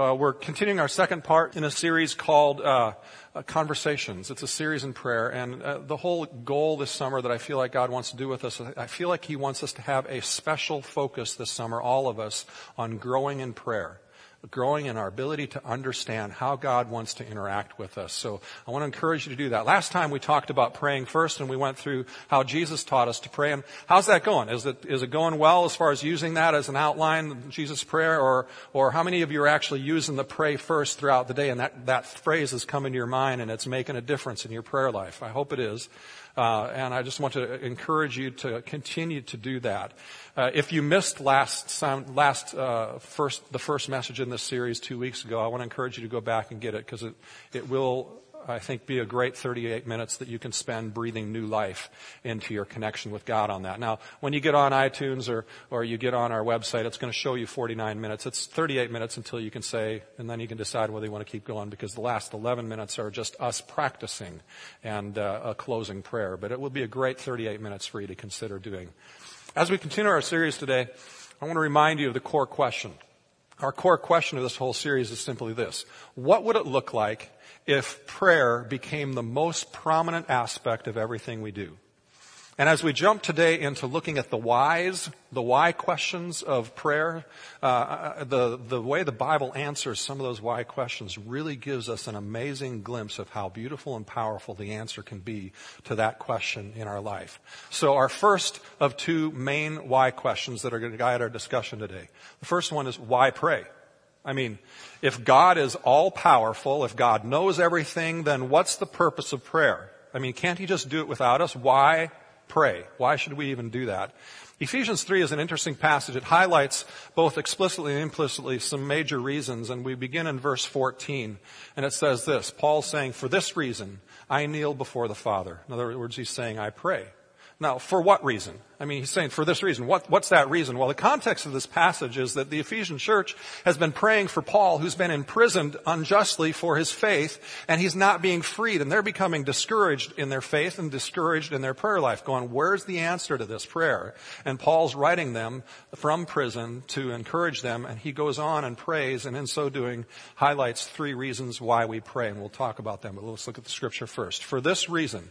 uh, we're continuing our second part in a series called uh, uh, Conversations. It's a series in prayer, and uh, the whole goal this summer that I feel like God wants to do with us, I feel like He wants us to have a special focus this summer, all of us, on growing in prayer growing in our ability to understand how God wants to interact with us. So I want to encourage you to do that. Last time we talked about praying first and we went through how Jesus taught us to pray. And how's that going? Is it, is it going well as far as using that as an outline, Jesus prayer? Or, or how many of you are actually using the pray first throughout the day and that, that phrase has come into your mind and it's making a difference in your prayer life? I hope it is. Uh, and I just want to encourage you to continue to do that. Uh, if you missed last, last uh, first, the first message in this series two weeks ago, I want to encourage you to go back and get it because it, it will I think, be a great 38 minutes that you can spend breathing new life into your connection with God on that. Now, when you get on iTunes or, or you get on our website, it's going to show you 49 minutes. It's 38 minutes until you can say, and then you can decide whether you want to keep going because the last 11 minutes are just us practicing and uh, a closing prayer. But it will be a great 38 minutes for you to consider doing. As we continue our series today, I want to remind you of the core question. Our core question of this whole series is simply this. What would it look like if prayer became the most prominent aspect of everything we do. And as we jump today into looking at the whys, the why questions of prayer, uh, the, the way the Bible answers some of those why questions really gives us an amazing glimpse of how beautiful and powerful the answer can be to that question in our life. So our first of two main why questions that are going to guide our discussion today. The first one is why pray? I mean, if God is all powerful, if God knows everything, then what's the purpose of prayer? I mean, can't He just do it without us? Why pray? Why should we even do that? Ephesians 3 is an interesting passage. It highlights both explicitly and implicitly some major reasons, and we begin in verse 14. And it says this, Paul's saying, for this reason, I kneel before the Father. In other words, he's saying, I pray. Now, for what reason? I mean, he's saying for this reason. What, what's that reason? Well, the context of this passage is that the Ephesian church has been praying for Paul, who's been imprisoned unjustly for his faith, and he's not being freed, and they're becoming discouraged in their faith and discouraged in their prayer life, going, where's the answer to this prayer? And Paul's writing them from prison to encourage them, and he goes on and prays, and in so doing, highlights three reasons why we pray, and we'll talk about them, but let's look at the scripture first. For this reason,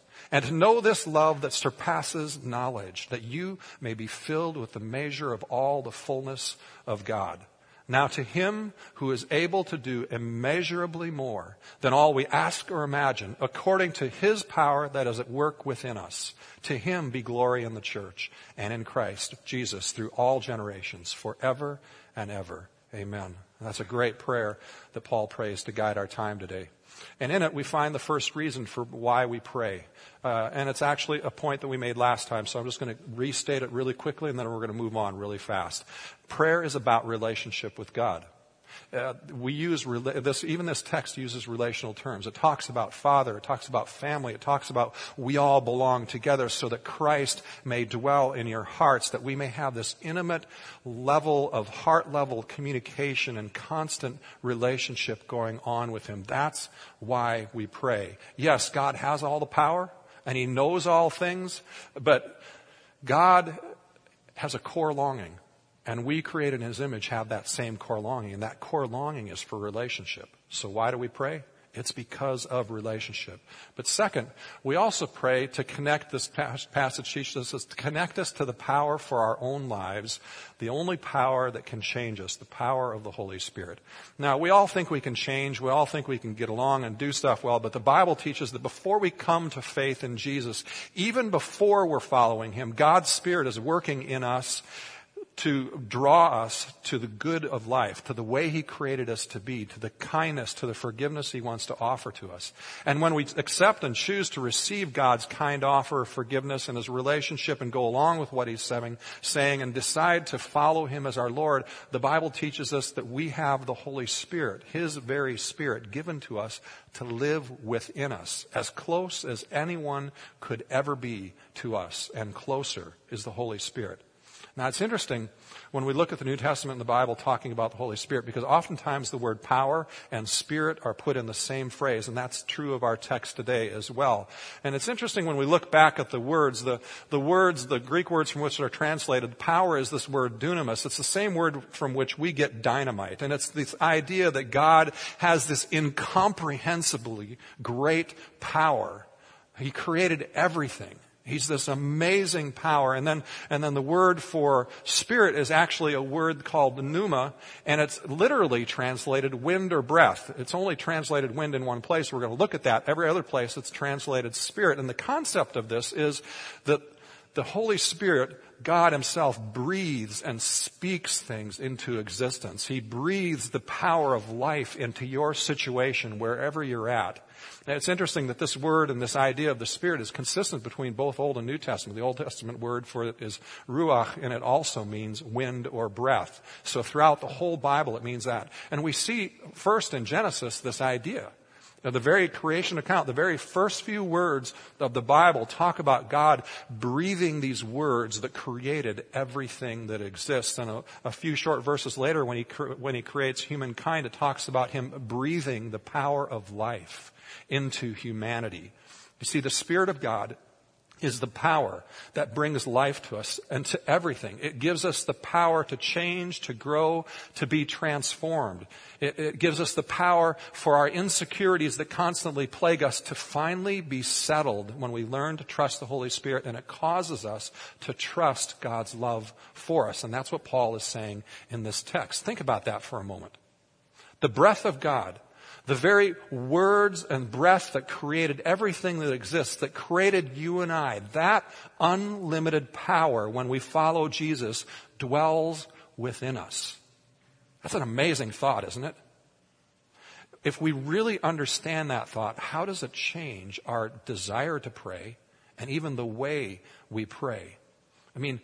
and to know this love that surpasses knowledge, that you may be filled with the measure of all the fullness of God. Now to him who is able to do immeasurably more than all we ask or imagine, according to his power that is at work within us, to him be glory in the church and in Christ Jesus through all generations, forever and ever. Amen. And that's a great prayer that Paul prays to guide our time today. And in it, we find the first reason for why we pray. Uh, and it's actually a point that we made last time, so I'm just going to restate it really quickly and then we're going to move on really fast. Prayer is about relationship with God. Uh, we use this, even this text uses relational terms. It talks about father, it talks about family, it talks about we all belong together so that Christ may dwell in your hearts, that we may have this intimate level of heart level communication and constant relationship going on with Him. That's why we pray. Yes, God has all the power and He knows all things, but God has a core longing and we created in his image have that same core longing, and that core longing is for relationship. So why do we pray? It's because of relationship. But second, we also pray to connect this passage teaches us to connect us to the power for our own lives, the only power that can change us, the power of the Holy Spirit. Now, we all think we can change, we all think we can get along and do stuff well, but the Bible teaches that before we come to faith in Jesus, even before we're following Him, God's Spirit is working in us to draw us to the good of life, to the way He created us to be, to the kindness, to the forgiveness He wants to offer to us. And when we accept and choose to receive God's kind offer of forgiveness and His relationship and go along with what He's saying, and decide to follow Him as our Lord, the Bible teaches us that we have the Holy Spirit, His very Spirit given to us to live within us, as close as anyone could ever be to us, and closer is the Holy Spirit. Now it's interesting when we look at the New Testament and the Bible talking about the Holy Spirit because oftentimes the word power and spirit are put in the same phrase and that's true of our text today as well. And it's interesting when we look back at the words, the, the words, the Greek words from which they're translated, power is this word dunamis. It's the same word from which we get dynamite. And it's this idea that God has this incomprehensibly great power. He created everything. He's this amazing power. And then, and then the word for spirit is actually a word called pneuma, and it's literally translated wind or breath. It's only translated wind in one place. We're going to look at that. Every other place it's translated spirit. And the concept of this is that the Holy Spirit, God Himself, breathes and speaks things into existence. He breathes the power of life into your situation wherever you're at. Now, it's interesting that this word and this idea of the Spirit is consistent between both Old and New Testament. The Old Testament word for it is ruach, and it also means wind or breath. So throughout the whole Bible, it means that. And we see first in Genesis this idea. Now, the very creation account, the very first few words of the Bible talk about God breathing these words that created everything that exists. And a, a, few short verses later, when he, when he creates humankind, it talks about him breathing the power of life into humanity. You see, the Spirit of God is the power that brings life to us and to everything. It gives us the power to change, to grow, to be transformed. It, it, gives us the power for our insecurities that constantly plague us to finally be settled when we learn to trust the Holy Spirit and it causes us to trust God's love for us. And that's what Paul is saying in this text. Think about that for a moment. The breath of God the very words and breath that created everything that exists, that created you and I, that unlimited power when we follow Jesus dwells within us. That's an amazing thought, isn't it? If we really understand that thought, how does it change our desire to pray and even the way we pray? I mean,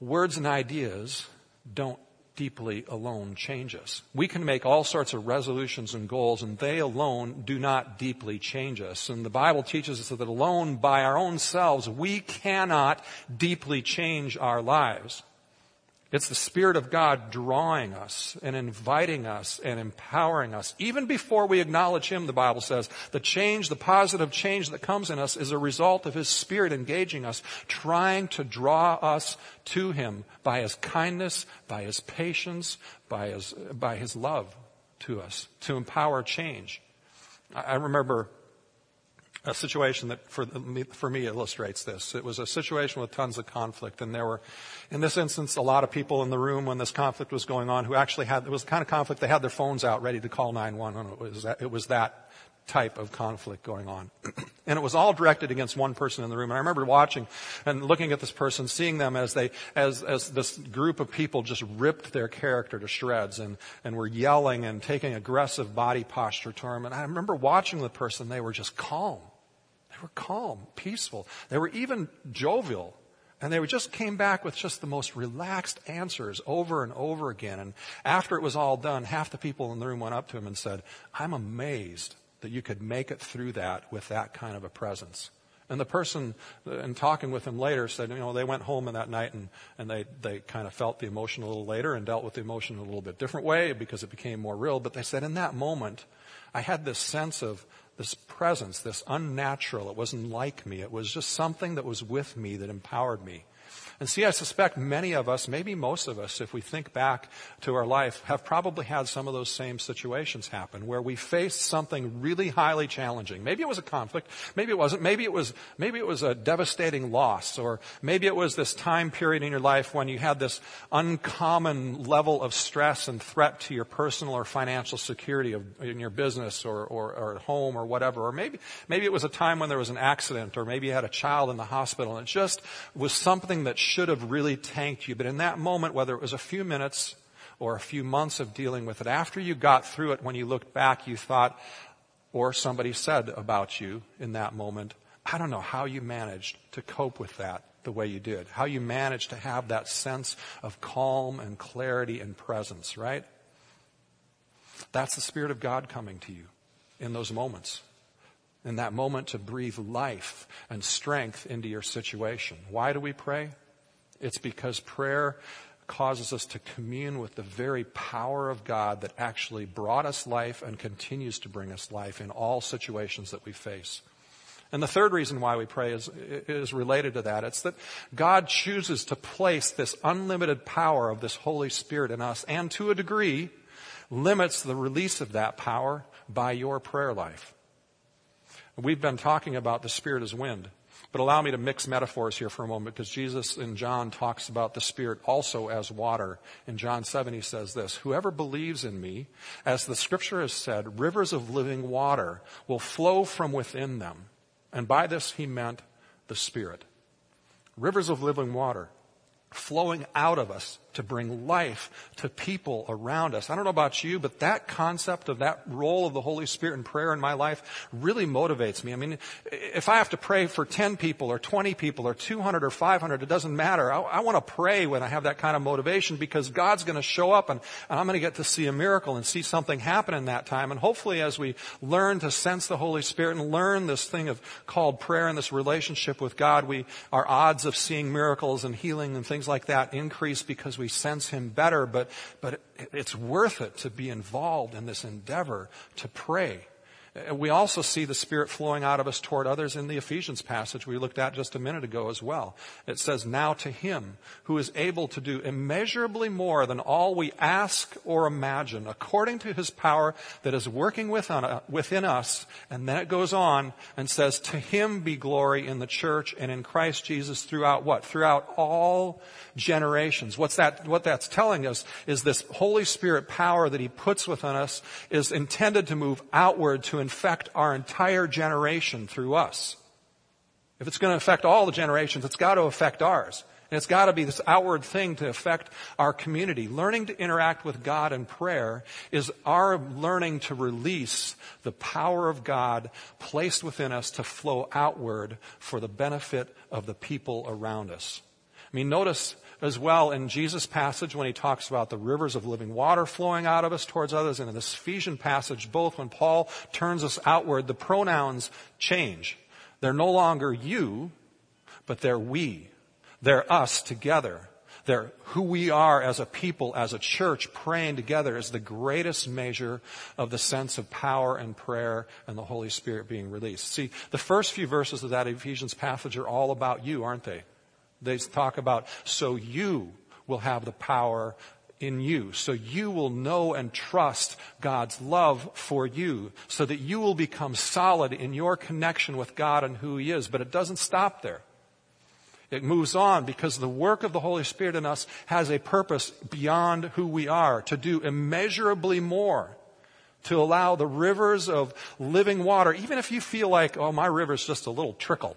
words and ideas don't deeply alone change us. We can make all sorts of resolutions and goals, and they alone do not deeply change us. And the Bible teaches us that alone by our own selves, we cannot deeply change our lives. It's the Spirit of God drawing us and inviting us and empowering us. Even before we acknowledge Him, the Bible says, the change, the positive change that comes in us is a result of His Spirit engaging us, trying to draw us to Him by His kindness, by His patience, by His, by His love to us, to empower change. I remember a situation that for me, for me illustrates this. It was a situation with tons of conflict, and there were, in this instance, a lot of people in the room when this conflict was going on who actually had, it was the kind of conflict they had their phones out ready to call 911. It was that, it was that type of conflict going on. and it was all directed against one person in the room. And I remember watching and looking at this person, seeing them as they, as, as this group of people just ripped their character to shreds and, and were yelling and taking aggressive body posture to him. And I remember watching the person, they were just calm were calm, peaceful. They were even jovial. And they just came back with just the most relaxed answers over and over again. And after it was all done, half the people in the room went up to him and said, I'm amazed that you could make it through that with that kind of a presence. And the person, uh, in talking with him later, said, you know, they went home in that night and, and they, they kind of felt the emotion a little later and dealt with the emotion in a little bit different way because it became more real. But they said, in that moment, I had this sense of this presence, this unnatural. It wasn't like me. It was just something that was with me that empowered me. And see, I suspect many of us, maybe most of us, if we think back to our life, have probably had some of those same situations happen where we faced something really highly challenging. Maybe it was a conflict. Maybe it wasn't. Maybe it was, maybe it was a devastating loss or maybe it was this time period in your life when you had this uncommon level of stress and threat to your personal or financial security of, in your business or, or, or at home or whatever. Or maybe, maybe it was a time when there was an accident or maybe you had a child in the hospital and it just was something that should have really tanked you. But in that moment, whether it was a few minutes or a few months of dealing with it, after you got through it, when you looked back, you thought, or somebody said about you in that moment, I don't know how you managed to cope with that the way you did, how you managed to have that sense of calm and clarity and presence, right? That's the Spirit of God coming to you in those moments in that moment to breathe life and strength into your situation. Why do we pray? It's because prayer causes us to commune with the very power of God that actually brought us life and continues to bring us life in all situations that we face. And the third reason why we pray is, is related to that. It's that God chooses to place this unlimited power of this Holy Spirit in us and to a degree limits the release of that power by your prayer life. We've been talking about the Spirit as wind. But allow me to mix metaphors here for a moment because Jesus in John talks about the Spirit also as water. In John 7, he says this Whoever believes in me, as the scripture has said, rivers of living water will flow from within them. And by this he meant the Spirit. Rivers of living water flowing out of us to bring life to people around us. I don't know about you, but that concept of that role of the Holy Spirit in prayer in my life really motivates me. I mean, if I have to pray for 10 people or 20 people or 200 or 500, it doesn't matter. I, I want to pray when I have that kind of motivation because God's going to show up and, and I'm going to get to see a miracle and see something happen in that time. And hopefully as we learn to sense the Holy Spirit and learn this thing of called prayer and this relationship with God, we, our odds of seeing miracles and healing and things like that increase because we sense Him better, but, but it's worth it to be involved in this endeavor to pray we also see the Spirit flowing out of us toward others in the Ephesians passage we looked at just a minute ago as well. It says, Now to Him who is able to do immeasurably more than all we ask or imagine, according to His power that is working uh, within us. And then it goes on and says, To Him be glory in the church and in Christ Jesus throughout what? Throughout all generations. What's that, what that's telling us is this Holy Spirit power that He puts within us is intended to move outward to infect our entire generation through us. If it's going to affect all the generations, it's got to affect ours. And it's got to be this outward thing to affect our community. Learning to interact with God in prayer is our learning to release the power of God placed within us to flow outward for the benefit of the people around us. I mean, notice as well in Jesus' passage when he talks about the rivers of living water flowing out of us towards others, and in this Ephesian passage, both when Paul turns us outward, the pronouns change. They're no longer you, but they're we. They're us together. They're who we are as a people, as a church, praying together is the greatest measure of the sense of power and prayer and the Holy Spirit being released. See, the first few verses of that Ephesians passage are all about you, aren't they? They talk about, so you will have the power in you. So you will know and trust God's love for you so that you will become solid in your connection with God and who He is. But it doesn't stop there. It moves on because the work of the Holy Spirit in us has a purpose beyond who we are to do immeasurably more. To allow the rivers of living water, even if you feel like, oh, my river's just a little trickle.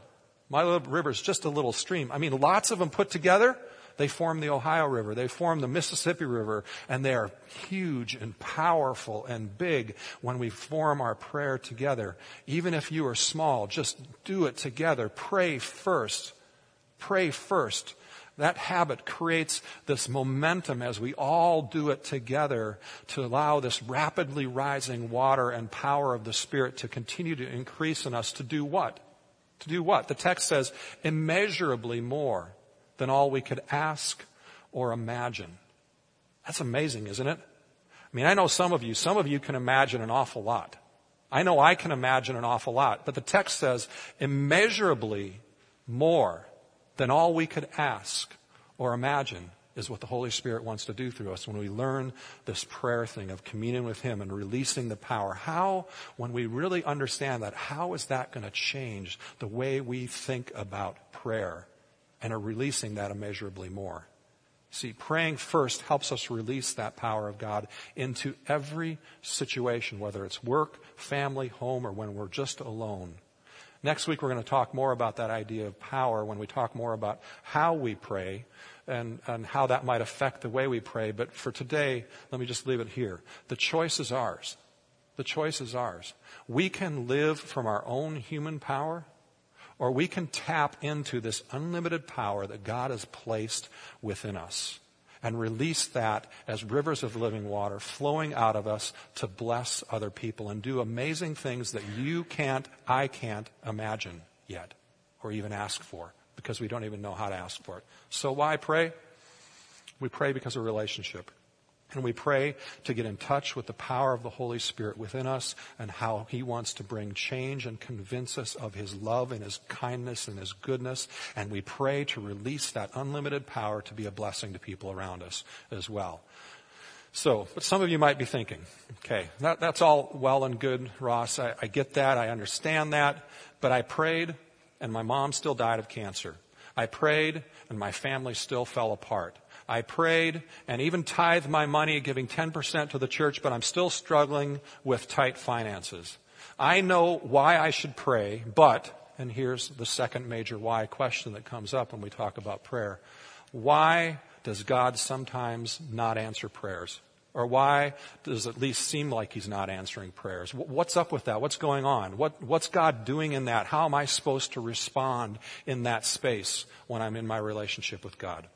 My Little river is just a little stream. I mean, lots of them put together, they form the Ohio River, they form the Mississippi River, and they are huge and powerful and big when we form our prayer together. Even if you are small, just do it together. Pray first. Pray first. That habit creates this momentum as we all do it together to allow this rapidly rising water and power of the Spirit to continue to increase in us to do what? To do what? The text says, immeasurably more than all we could ask or imagine. That's amazing, isn't it? I mean, I know some of you, some of you can imagine an awful lot. I know I can imagine an awful lot, but the text says immeasurably more than all we could ask or imagine is what the Holy Spirit wants to do through us when we learn this prayer thing of communion with Him and releasing the power. How, when we really understand that, how is that going to change the way we think about prayer and are releasing that immeasurably more? See, praying first helps us release that power of God into every situation, whether it's work, family, home, or when we're just alone. Next week, we're going to talk more about that idea of power when we talk more about how we pray and, and how that might affect the way we pray. But for today, let me just leave it here. The choice is ours. The choice is ours. We can live from our own human power, or we can tap into this unlimited power that God has placed within us and release that as rivers of living water flowing out of us to bless other people and do amazing things that you can't, I can't imagine yet or even ask for because we don't even know how to ask for it. So why pray? We pray because of relationship. And we pray to get in touch with the power of the Holy Spirit within us and how He wants to bring change and convince us of His love and His kindness and His goodness. And we pray to release that unlimited power to be a blessing to people around us as well. So, but some of you might be thinking, okay, that, that's all well and good, Ross. I, I get that. I understand that. But I prayed and my mom still died of cancer. I prayed and my family still fell apart. I prayed and even tithed my money, giving 10% to the church, but I'm still struggling with tight finances. I know why I should pray, but, and here's the second major why question that comes up when we talk about prayer. Why does God sometimes not answer prayers? Or why does it at least seem like he's not answering prayers? What's up with that? What's going on? What, what's God doing in that? How am I supposed to respond in that space when I'm in my relationship with God?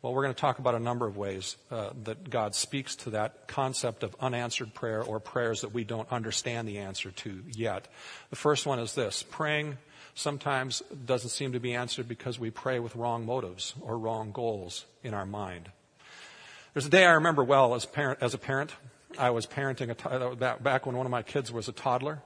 Well, we're going to talk about a number of ways uh, that God speaks to that concept of unanswered prayer or prayers that we don't understand the answer to yet. The first one is this praying sometimes doesn't seem to be answered because we pray with wrong motives or wrong goals in our mind. There's a day I remember well as, parent, as a parent. I was parenting a, back when one of my kids was a toddler.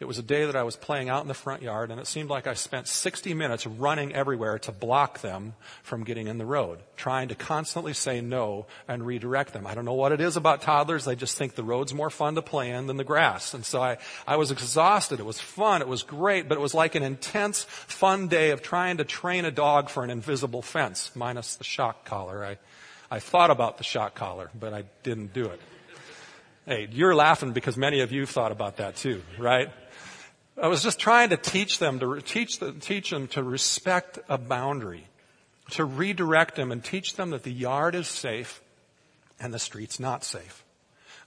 It was a day that I was playing out in the front yard, and it seemed like I spent 60 minutes running everywhere to block them from getting in the road, trying to constantly say no and redirect them. I don't know what it is about toddlers. They just think the road's more fun to play in than the grass. And so I, I was exhausted. It was fun. It was great, but it was like an intense, fun day of trying to train a dog for an invisible fence, minus the shock collar. I, I thought about the shock collar, but I didn't do it. Hey, you're laughing because many of you thought about that too, right? I was just trying to teach them to teach, the, teach them to respect a boundary, to redirect them and teach them that the yard is safe and the street's not safe.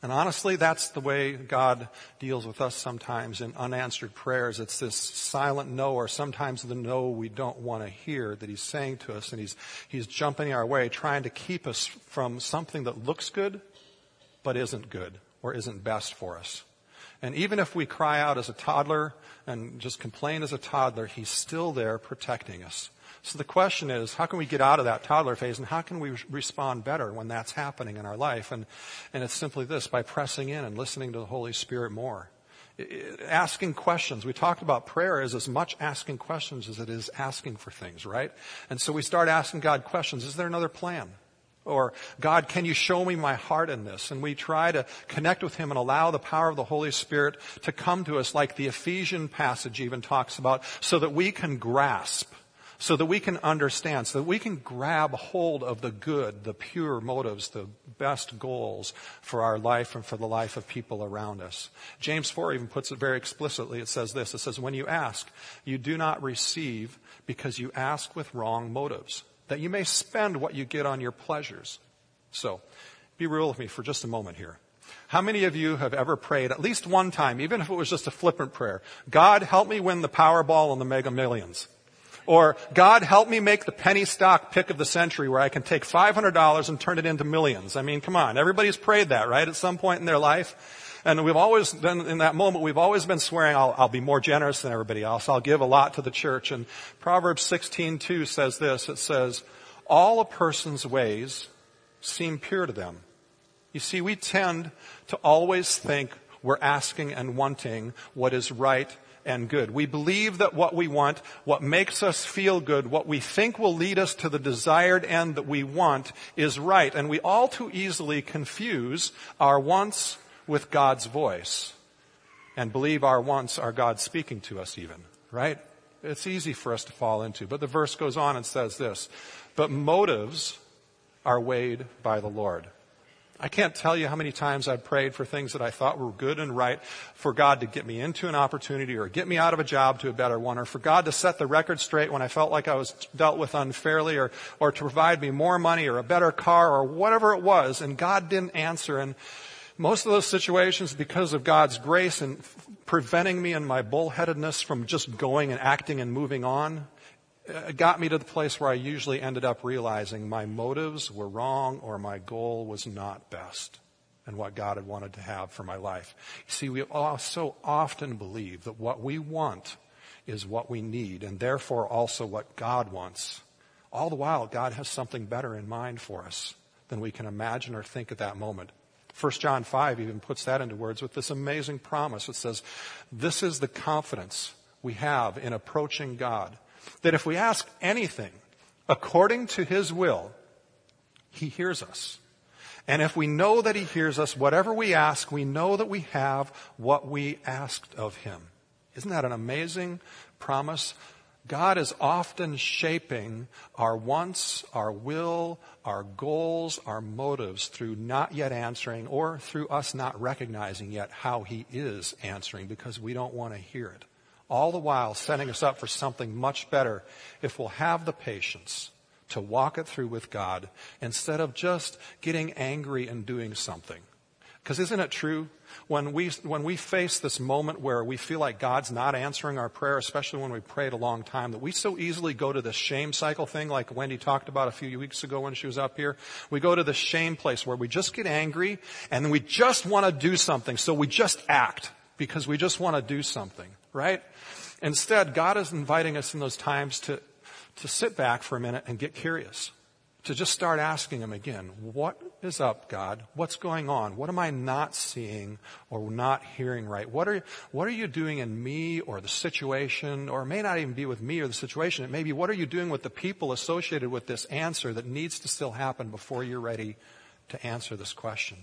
And honestly, that's the way God deals with us sometimes in unanswered prayers. It's this silent no, or sometimes the no we don't want to hear that He's saying to us, and He's, He's jumping our way, trying to keep us from something that looks good, but isn't good, or isn't best for us. And even if we cry out as a toddler and just complain as a toddler, he's still there protecting us. So the question is, how can we get out of that toddler phase and how can we respond better when that's happening in our life? And, and it's simply this, by pressing in and listening to the Holy Spirit more. Asking questions. We talked about prayer is as much asking questions as it is asking for things, right? And so we start asking God questions. Is there another plan? Or, God, can you show me my heart in this? And we try to connect with Him and allow the power of the Holy Spirit to come to us like the Ephesian passage even talks about so that we can grasp, so that we can understand, so that we can grab hold of the good, the pure motives, the best goals for our life and for the life of people around us. James 4 even puts it very explicitly. It says this. It says, when you ask, you do not receive because you ask with wrong motives that you may spend what you get on your pleasures. So, be real with me for just a moment here. How many of you have ever prayed at least one time, even if it was just a flippant prayer? God, help me win the Powerball and the Mega Millions. Or, God, help me make the penny stock pick of the century where I can take $500 and turn it into millions. I mean, come on. Everybody's prayed that, right? At some point in their life. And we've always been, in that moment, we've always been swearing, I'll, I'll be more generous than everybody else. I'll give a lot to the church. And Proverbs 16:2 says this. It says, all a person's ways seem pure to them. You see, we tend to always think we're asking and wanting what is right and good. We believe that what we want, what makes us feel good, what we think will lead us to the desired end that we want is right. And we all too easily confuse our wants with God's voice and believe our wants are God speaking to us even, right? It's easy for us to fall into. But the verse goes on and says this, but motives are weighed by the Lord. I can't tell you how many times I've prayed for things that I thought were good and right for God to get me into an opportunity or get me out of a job to a better one or for God to set the record straight when I felt like I was dealt with unfairly or, or to provide me more money or a better car or whatever it was and God didn't answer. And most of those situations because of God's grace and preventing me and my bullheadedness from just going and acting and moving on Uh, got me to the place where I usually ended up realizing my motives were wrong or my goal was not best and what God had wanted to have for my life. You see, we all so often believe that what we want is what we need and therefore also what God wants. All the while, God has something better in mind for us than we can imagine or think at that moment. 1 John 5 even puts that into words with this amazing promise. It says, this is the confidence we have in approaching God that if we ask anything according to His will, He hears us. And if we know that He hears us, whatever we ask, we know that we have what we asked of Him. Isn't that an amazing promise? God is often shaping our wants, our will, our goals, our motives through not yet answering or through us not recognizing yet how He is answering because we don't want to hear it all the while setting us up for something much better if we'll have the patience to walk it through with God instead of just getting angry and doing something. Because isn't it true? When we, when we face this moment where we feel like God's not answering our prayer, especially when we prayed a long time, that we so easily go to the shame cycle thing like Wendy talked about a few weeks ago when she was up here. We go to the shame place where we just get angry and then we just want to do something. So we just act because we just want to do something, right? Instead, God is inviting us in those times to, to sit back for a minute and get curious. To just start asking Him again, what is up, God? What's going on? What am I not seeing or not hearing right? What are, what are you doing in me or the situation? Or it may not even be with me or the situation. It may be what are you doing with the people associated with this answer that needs to still happen before you're ready to answer this question?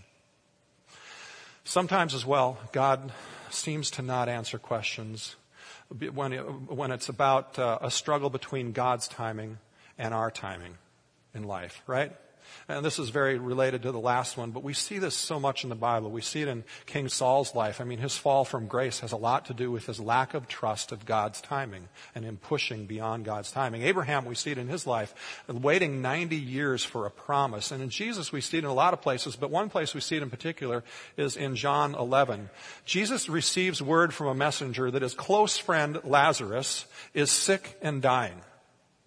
Sometimes as well, God seems to not answer questions when, it, when it's about uh, a struggle between God's timing and our timing in life, right? And this is very related to the last one, but we see this so much in the Bible. We see it in King Saul's life. I mean, his fall from grace has a lot to do with his lack of trust of God's timing and him pushing beyond God's timing. Abraham, we see it in his life, waiting 90 years for a promise. And in Jesus, we see it in a lot of places, but one place we see it in particular is in John 11. Jesus receives word from a messenger that his close friend Lazarus is sick and dying.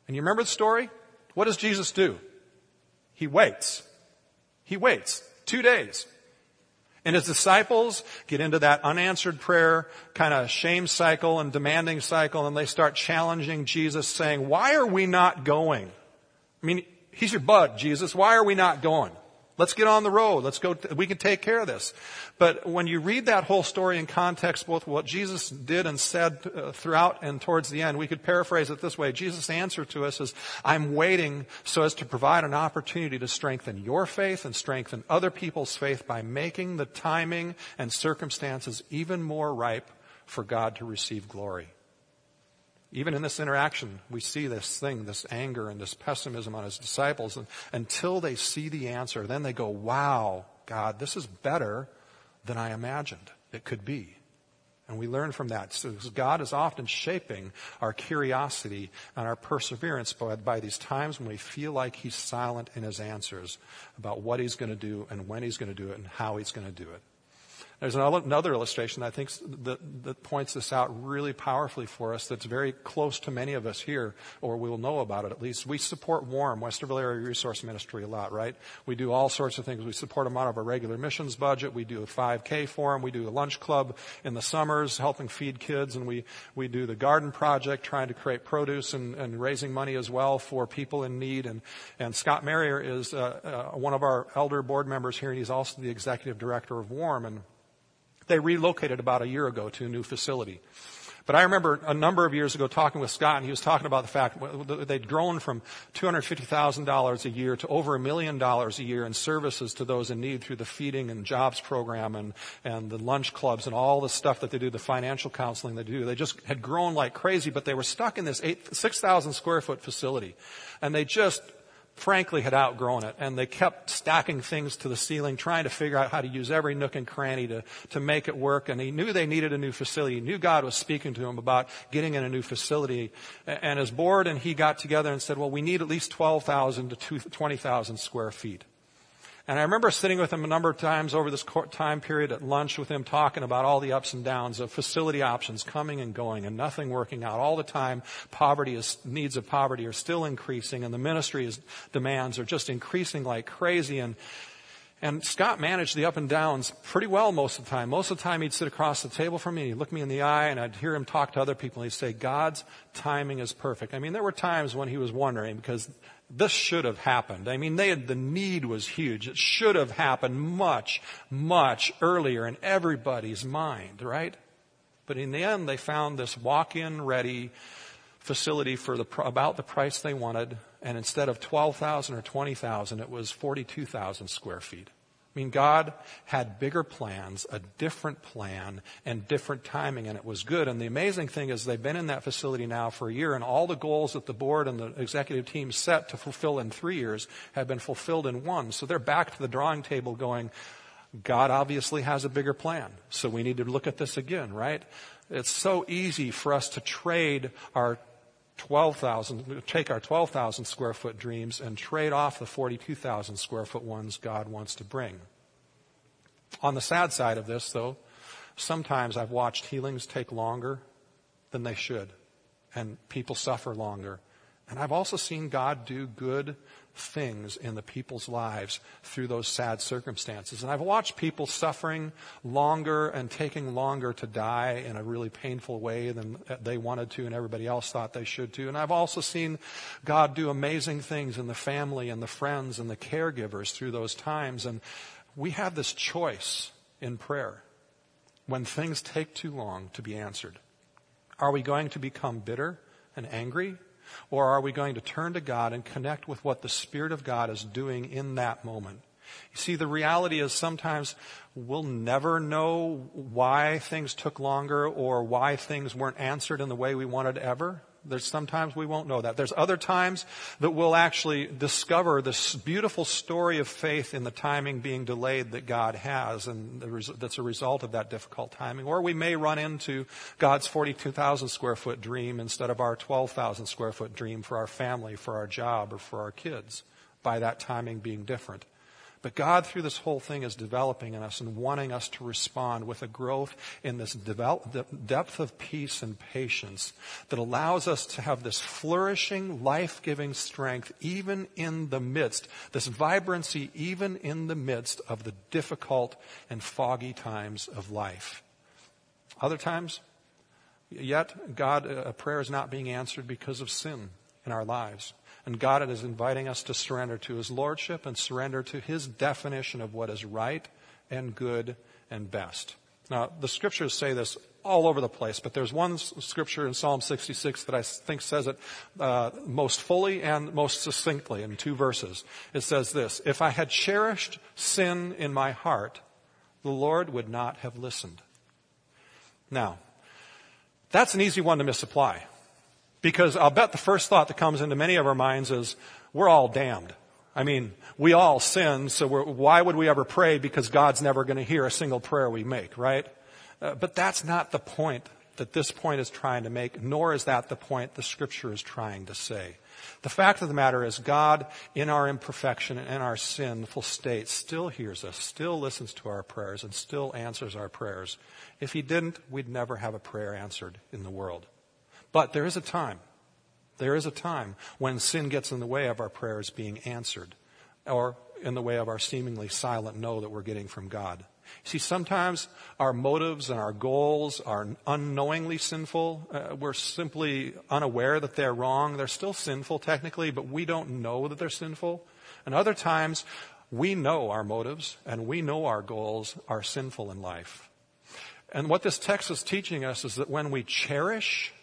And you remember the story? What does Jesus do? He waits. He waits two days. And his disciples get into that unanswered prayer kind of shame cycle and demanding cycle and they start challenging Jesus saying, why are we not going? I mean, he's your bud, Jesus. Why are we not going? Let's get on the road. Let's go. T- we can take care of this. But when you read that whole story in context, both what Jesus did and said uh, throughout and towards the end, we could paraphrase it this way. Jesus' answer to us is, I'm waiting so as to provide an opportunity to strengthen your faith and strengthen other people's faith by making the timing and circumstances even more ripe for God to receive glory. Even in this interaction, we see this thing, this anger and this pessimism on his disciples. And until they see the answer, then they go, wow, God, this is better than I imagined it could be. And we learn from that. So God is often shaping our curiosity and our perseverance by, by, these times when we feel like He's silent in His answers about what He's going to do and when He's going to do it and how He's going to do it. There's another illustration I think that, that, points this out really powerfully for us that's very close to many of us here, or we will know about it at least. We support WARM, Westerville Area Resource Ministry, a lot, right? We do all sorts of things. We support them out of our regular missions budget. We do a 5K for them. We do a lunch club in the summers, helping feed kids, and we, we do the garden project, trying to create produce and, and raising money as well for people in need. And, and Scott Marrier is uh, uh, one of our elder board members here, and he's also the executive director of WARM. And they relocated about a year ago to a new facility. But I remember a number of years ago talking with Scott, and he was talking about the fact they'd grown from $250,000 a year to over a million dollars a year in services to those in need through the feeding and jobs program and, and the lunch clubs and all the stuff that they do, the financial counseling they do. They just had grown like crazy, but they were stuck in this 6,000 square foot facility. And they just frankly had outgrown it and they kept stacking things to the ceiling trying to figure out how to use every nook and cranny to, to make it work and he knew they needed a new facility. He knew god was speaking to him about getting in a new facility. And his board and he got together and said well we need at least 12000 to 20000 square feet and I remember sitting with him a number of times over this time period at lunch with him talking about all the ups and downs of facility options coming and going and nothing working out. All the time, poverty is, needs of poverty are still increasing and the ministry's demands are just increasing like crazy. And, and Scott managed the up and downs pretty well most of the time. Most of the time he'd sit across the table from me and he'd look me in the eye and I'd hear him talk to other people and he'd say, God's timing is perfect. I mean, there were times when he was wondering because this should have happened. I mean, they had, the need was huge. It should have happened much, much earlier in everybody's mind, right? But in the end, they found this walk-in ready facility for the, about the price they wanted. And instead of 12,000 or 20,000, it was 42,000 square feet. I mean, God had bigger plans, a different plan, and different timing, and it was good. And the amazing thing is they've been in that facility now for a year, and all the goals that the board and the executive team set to fulfill in three years have been fulfilled in one. So they're back to the drawing table going, God obviously has a bigger plan. So we need to look at this again, right? It's so easy for us to trade our 12,000, take our 12,000 square foot dreams and trade off the 42,000 square foot ones God wants to bring. On the sad side of this, though, sometimes I've watched healings take longer than they should, and people suffer longer. And I've also seen God do good things in the people's lives through those sad circumstances. And I've watched people suffering longer and taking longer to die in a really painful way than they wanted to and everybody else thought they should to. And I've also seen God do amazing things in the family and the friends and the caregivers through those times. And we have this choice in prayer when things take too long to be answered. Are we going to become bitter and angry? Or are we going to turn to God and connect with what the Spirit of God is doing in that moment? You see, the reality is sometimes we'll never know why things took longer or why things weren't answered in the way we wanted ever. There's sometimes we won't know that. There's other times that we'll actually discover this beautiful story of faith in the timing being delayed that God has, and that's a result of that difficult timing. Or we may run into God's 42,000 square foot dream instead of our 12,000 square foot dream for our family, for our job, or for our kids by that timing being different. But God, through this whole thing, is developing in us and wanting us to respond with a growth in this develop, depth of peace and patience that allows us to have this flourishing, life giving strength even in the midst, this vibrancy even in the midst of the difficult and foggy times of life. Other times, yet, God, uh, a prayer is not being answered because of sin in our lives. And God is inviting us to surrender to His Lordship and surrender to His definition of what is right and good and best. Now, the scriptures say this all over the place, but there's one scripture in Psalm 66 that I think says it uh, most fully and most succinctly in two verses. It says this If I had cherished sin in my heart, the Lord would not have listened. Now, that's an easy one to misapply. Because I'll bet the first thought that comes into many of our minds is, we're all damned. I mean, we all sin, so why would we ever pray? Because God's never going to hear a single prayer we make, right? Uh, but that's not the point that this point is trying to make, nor is that the point the scripture is trying to say. The fact of the matter is God, in our imperfection and in our sinful state, still hears us, still listens to our prayers, and still answers our prayers. If he didn't, we'd never have a prayer answered in the world. But there is a time. There is a time when sin gets in the way of our prayers being answered or in the way of our seemingly silent no that we're getting from God. See, sometimes our motives and our goals are unknowingly sinful. Uh, we're simply unaware that they're wrong. They're still sinful technically, but we don't know that they're sinful. And other times, we know our motives and we know our goals are sinful in life. And what this text is teaching us is that when we cherish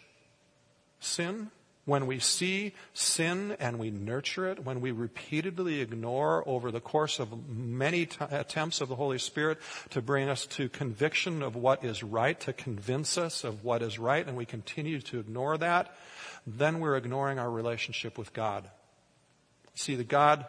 sin, when we see sin and we nurture it, when we repeatedly ignore over the course of many t- attempts of the Holy Spirit to bring us to conviction of what is right, to convince us of what is right, and we continue to ignore that, then we're ignoring our relationship with God. See, the God,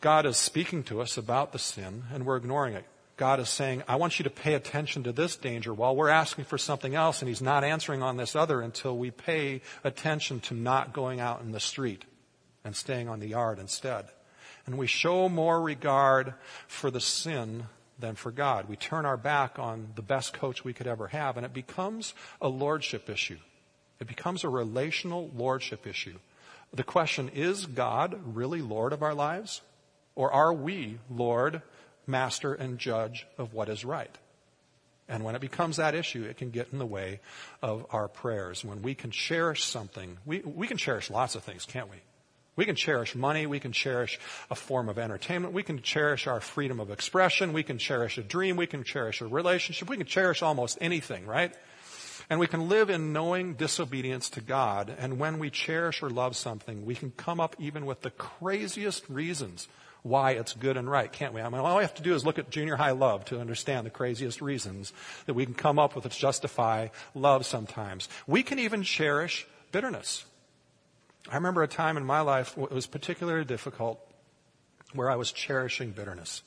God is speaking to us about the sin, and we're ignoring it. God is saying, I want you to pay attention to this danger while we're asking for something else, and He's not answering on this other until we pay attention to not going out in the street and staying on the yard instead. And we show more regard for the sin than for God. We turn our back on the best coach we could ever have, and it becomes a lordship issue. It becomes a relational lordship issue. The question is God really Lord of our lives? Or are we Lord master and judge of what is right. And when it becomes that issue, it can get in the way of our prayers. When we can cherish something, we, we can cherish lots of things, can't we? We can cherish money. We can cherish a form of entertainment. We can cherish our freedom of expression. We can cherish a dream. We can cherish a relationship. We can cherish almost anything, right? And we can live in knowing disobedience to God. And when we cherish or love something, we can come up even with the craziest reasons why it's good and right, can't we? I mean, all we have to do is look at junior high love to understand the craziest reasons that we can come up with to justify love sometimes. We can even cherish bitterness. I remember a time in my life it was particularly difficult where I was cherishing bitterness.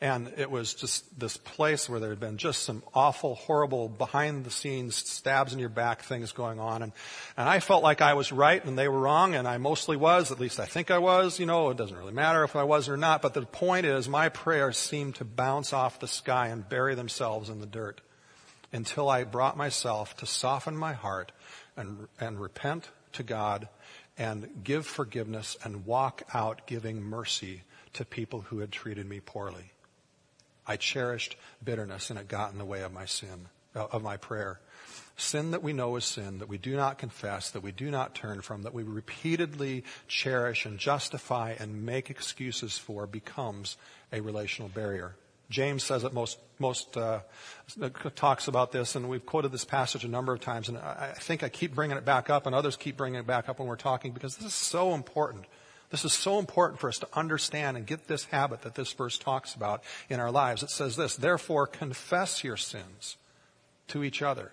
And it was just this place where there had been just some awful, horrible, behind the scenes stabs in your back things going on. And, and I felt like I was right and they were wrong, and I mostly was. At least I think I was. You know, it doesn't really matter if I was or not. But the point is, my prayers seemed to bounce off the sky and bury themselves in the dirt until I brought myself to soften my heart and, and repent to God and give forgiveness and walk out giving mercy to people who had treated me poorly. I cherished bitterness and it got in the way of my sin, uh, of my prayer. Sin that we know is sin, that we do not confess, that we do not turn from, that we repeatedly cherish and justify and make excuses for becomes a relational barrier. James says it most, most uh, talks about this, and we've quoted this passage a number of times, and I, I think I keep bringing it back up, and others keep bringing it back up when we're talking because this is so important. This is so important for us to understand and get this habit that this verse talks about in our lives. It says this, therefore confess your sins to each other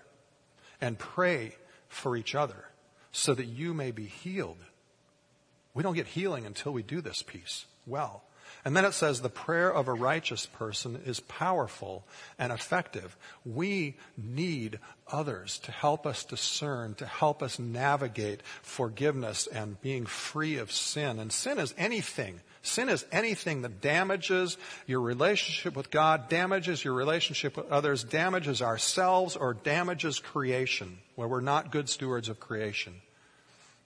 and pray for each other so that you may be healed. We don't get healing until we do this piece well. And then it says the prayer of a righteous person is powerful and effective. We need others to help us discern, to help us navigate forgiveness and being free of sin. And sin is anything. Sin is anything that damages your relationship with God, damages your relationship with others, damages ourselves, or damages creation, where we're not good stewards of creation.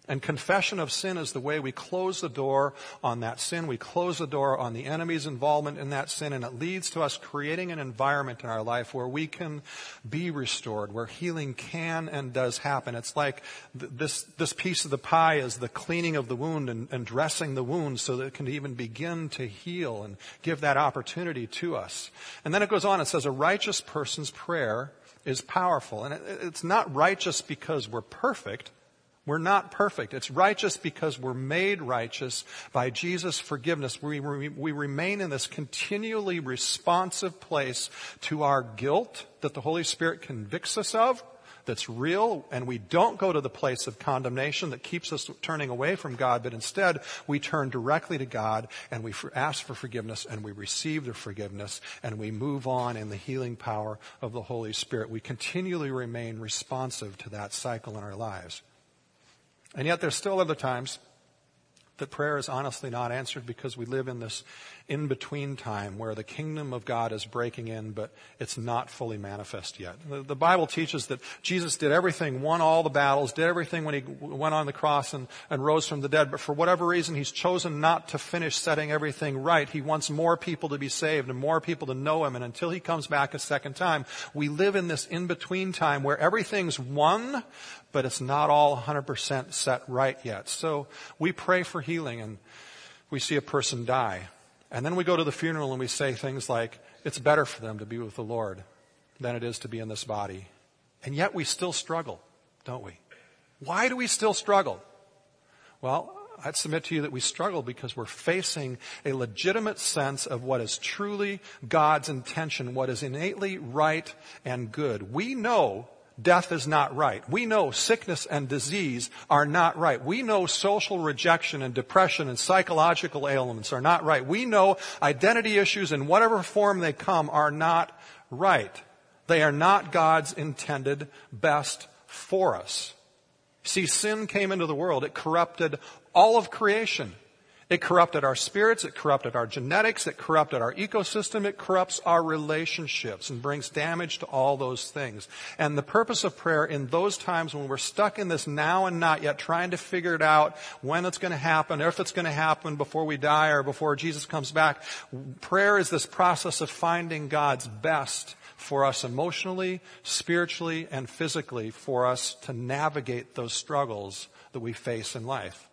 And confession of sin is the way we close the door on that sin. We close the door on the enemy's involvement in that sin, and it leads to us creating an environment in our life where we can be restored, where healing can and does happen. It's like th- this, this piece of the pie is the cleaning of the wound and, and dressing the wound so that it can even begin to heal and give that opportunity to us. And then it goes on, it says, a righteous person's prayer is powerful. And it, it's not righteous because we're perfect. We're not perfect. It's righteous because we're made righteous by Jesus' forgiveness. We, we remain in this continually responsive place to our guilt that the Holy Spirit convicts us of, that's real, and we don't go to the place of condemnation that keeps us turning away from God, but instead we turn directly to God and we ask for forgiveness and we receive the forgiveness and we move on in the healing power of the Holy Spirit. We continually remain responsive to that cycle in our lives. And yet there's still other times that prayer is honestly not answered because we live in this in between time where the kingdom of God is breaking in, but it's not fully manifest yet. The, the, Bible teaches that Jesus did everything, won all the battles, did everything when he went on the cross and, and rose from the dead, but for whatever reason, he's chosen not to finish setting everything right. He wants more people to be saved and more people to know him, and until he comes back a second time, we live in this in between time where everything's won, but it's not all 100% set right yet. So we pray for healing and we see a person die. And then we go to the funeral and we say things like, it's better for them to be with the Lord. than it is to be in this body. And yet we still struggle, don't we? Why do we still struggle? Well, I'd submit to you that we struggle because we're facing a legitimate sense of what is truly God's intention, what is innately right and good. We know death is not right. We know sickness and disease are not right. We know social rejection and depression and psychological ailments are not right. We know identity issues in whatever form they come are not right. They are not God's intended best for us. See, sin came into the world. It corrupted all of creation. It corrupted our spirits, it corrupted our genetics, it corrupted our ecosystem, it corrupts our relationships and brings damage to all those things. And the purpose of prayer in those times when we're stuck in this now and not yet, trying to figure it out when it's going to happen, or if it's going to happen before we die or before Jesus comes back, prayer is this process of finding God's best for us emotionally, spiritually, and physically for us to navigate those struggles that we face in life.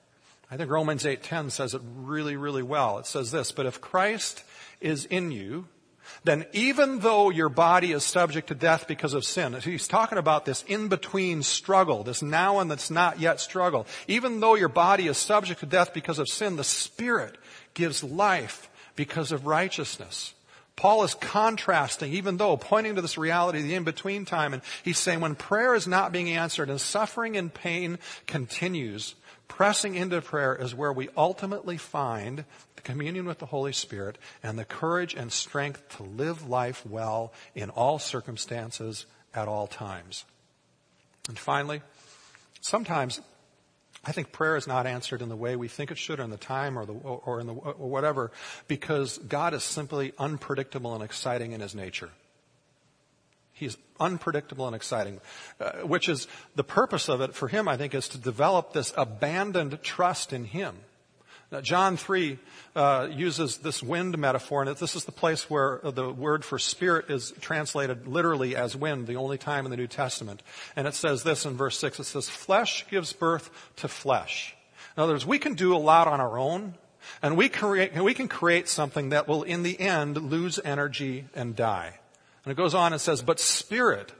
I think Romans 8:10 says it really really well. It says this, but if Christ is in you, then even though your body is subject to death because of sin, he's talking about this in-between struggle, this now and that's not yet struggle. Even though your body is subject to death because of sin, the Spirit gives life because of righteousness. Paul is contrasting, even though pointing to this reality, the in-between time, and he's saying when prayer is not being answered and suffering and pain continues, pressing into prayer is where we ultimately find the communion with the Holy Spirit and the courage and strength to live life well in all circumstances at all times. And finally, sometimes I think prayer is not answered in the way we think it should, or in the time, or, the, or in the or whatever, because God is simply unpredictable and exciting in His nature. He's unpredictable and exciting, uh, which is the purpose of it for him, I think, is to develop this abandoned trust in him. Now, John 3 uh, uses this wind metaphor, and this is the place where the word for spirit is translated literally as wind, the only time in the New Testament. And it says this in verse 6 it says, Flesh gives birth to flesh. In other words, we can do a lot on our own, and we, create, we can create something that will, in the end, lose energy and die. And it goes on and says, but spirit,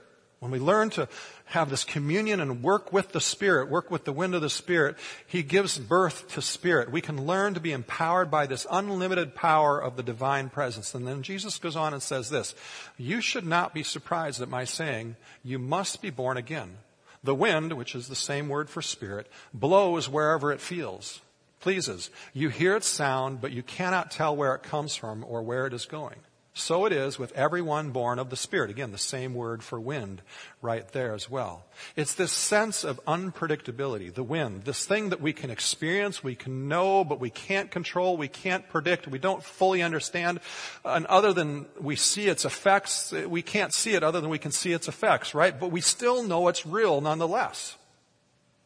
when we learn to have this communion and work with the Spirit, work with the wind of the Spirit, He gives birth to Spirit. We can learn to be empowered by this unlimited power of the divine presence. And then Jesus goes on and says this, you should not be surprised at my saying, you must be born again. The wind, which is the same word for spirit, blows wherever it feels, pleases. You hear its sound, but you cannot tell where it comes from or where it is going. So it is with everyone born of the Spirit. Again, the same word for wind right there as well. It's this sense of unpredictability, the wind, this thing that we can experience, we can know, but we can't control, we can't predict, we don't fully understand. And other than we see its effects, we can't see it other than we can see its effects, right? But we still know it's real nonetheless.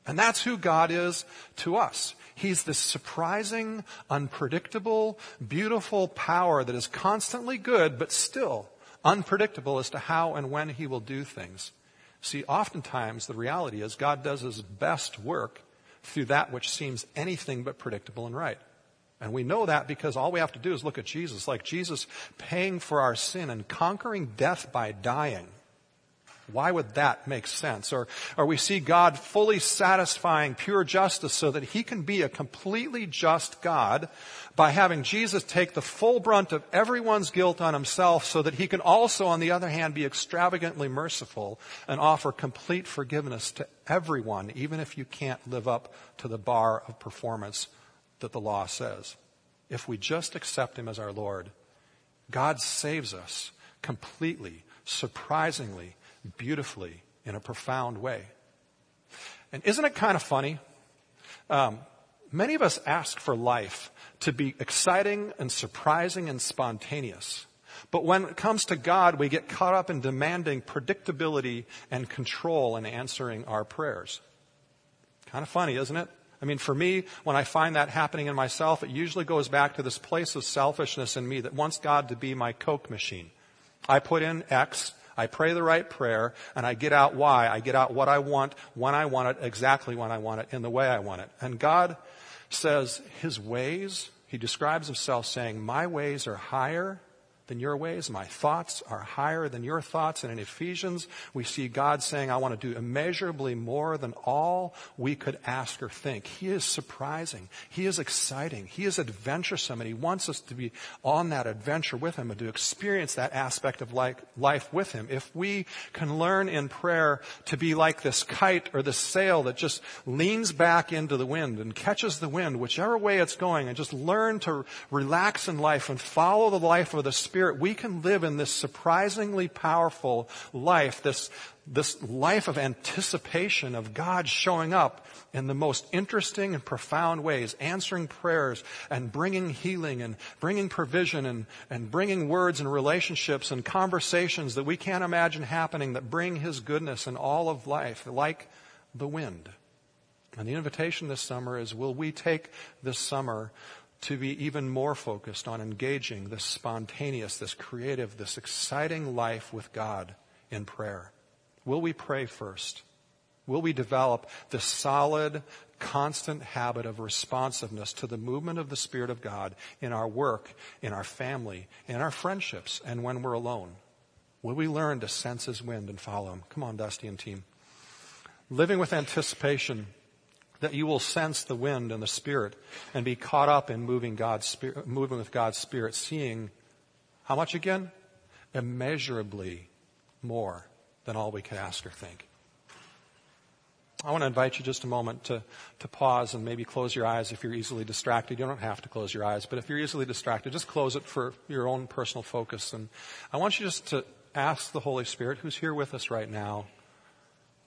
And that's who God is to us. He's this surprising, unpredictable, beautiful power that is constantly good, but still unpredictable as to how and when he will do things. See, oftentimes the reality is God does his best work through that which seems anything but predictable and right. And we know that because all we have to do is look at Jesus, like Jesus paying for our sin and conquering death by dying. Why would that make sense? Or, or we see God fully satisfying pure justice so that he can be a completely just God by having Jesus take the full brunt of everyone's guilt on himself so that he can also, on the other hand, be extravagantly merciful and offer complete forgiveness to everyone, even if you can't live up to the bar of performance that the law says. If we just accept him as our Lord, God saves us completely, surprisingly, beautifully in a profound way. And isn't it kind of funny? Um, many of us ask for life to be exciting and surprising and spontaneous. But when it comes to God, we get caught up in demanding predictability and control in answering our prayers. Kind of funny, isn't it? I mean, for me, when I find that happening in myself, it usually goes back to this place of selfishness in me that wants God to be my Coke machine. I put in X, I pray the right prayer and I get out Y. I get out what I want, when I want it, exactly when I want it, in the way I want it. And God says his ways, he describes himself saying, my ways are higher than your ways. My thoughts are higher than your thoughts. And in Ephesians, we see God saying, I want to do immeasurably more than all we could ask or think. He is surprising. He is exciting. He is adventuresome. And He wants us to be on that adventure with Him and to experience that aspect of life with Him. If we can learn in prayer to be like this kite or this sail that just leans back into the wind and catches the wind, whichever way it's going, and just learn to relax in life and follow the life of the Spirit Spirit, we can live in this surprisingly powerful life, this, this life of anticipation of God showing up in the most interesting and profound ways, answering prayers and bringing healing and bringing provision and, and bringing words and relationships and conversations that we can't imagine happening that bring His goodness in all of life, like the wind. And the invitation this summer is will we take this summer to be even more focused on engaging this spontaneous, this creative, this exciting life with God in prayer? Will we pray first? Will we develop the solid, constant habit of responsiveness to the movement of the Spirit of God in our work, in our family, in our friendships, and when we're alone? Will we learn to sense His wind and follow Him? Come on, Dusty and team. Living with anticipation that you will sense the wind and the Spirit and be caught up in moving God's Spirit, moving with God's Spirit, seeing how much again? Immeasurably more than all we could ask or think. I want to invite you just a moment to, to pause and maybe close your eyes if you're easily distracted. You don't have to close your eyes, but if you're easily distracted, just close it for your own personal focus. And I want you just to ask the Holy Spirit, who's here with us right now,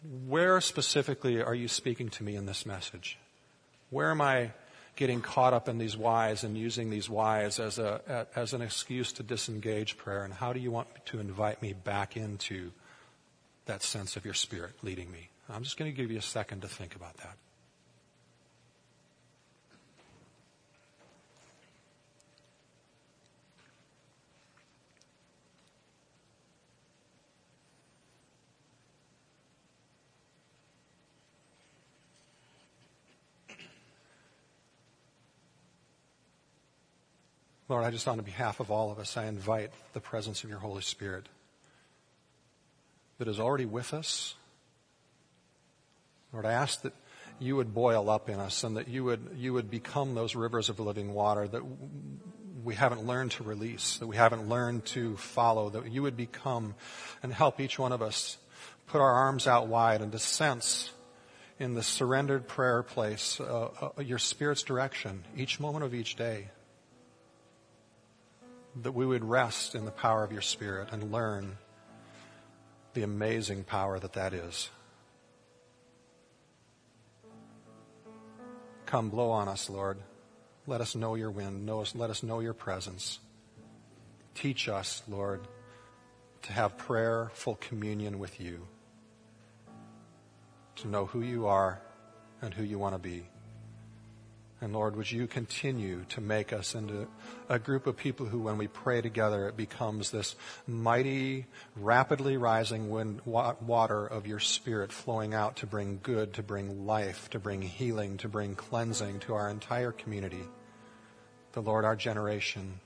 where specifically are you speaking to me in this message? Where am I getting caught up in these whys and using these whys as, a, as an excuse to disengage prayer? And how do you want to invite me back into that sense of your spirit leading me? I'm just going to give you a second to think about that. Lord, I just on behalf of all of us, I invite the presence of your Holy Spirit that is already with us. Lord, I ask that you would boil up in us and that you would, you would become those rivers of living water that we haven't learned to release, that we haven't learned to follow, that you would become and help each one of us put our arms out wide and to sense in the surrendered prayer place uh, uh, your Spirit's direction each moment of each day that we would rest in the power of your Spirit and learn the amazing power that that is. Come, blow on us, Lord. Let us know your wind. Let us know your presence. Teach us, Lord, to have prayer, full communion with you, to know who you are and who you want to be. And Lord, would you continue to make us into a group of people who, when we pray together, it becomes this mighty, rapidly rising wind, water of your Spirit flowing out to bring good, to bring life, to bring healing, to bring cleansing to our entire community. The Lord, our generation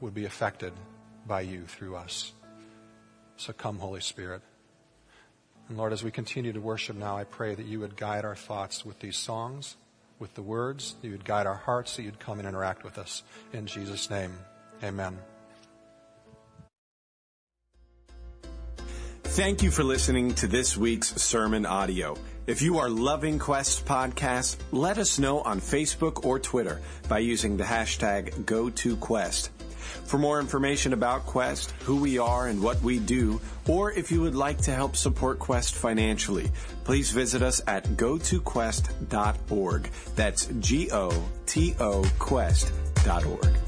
would be affected by you through us. So come, Holy Spirit. And Lord, as we continue to worship now, I pray that you would guide our thoughts with these songs with the words, that you would guide our hearts, that you'd come and interact with us. In Jesus' name, amen. Thank you for listening to this week's sermon audio. If you are loving Quest Podcast, let us know on Facebook or Twitter by using the hashtag GoToQuest. For more information about Quest, who we are and what we do, or if you would like to help support Quest financially, please visit us at gotoquest.org. That's G-O-T-O Quest.org.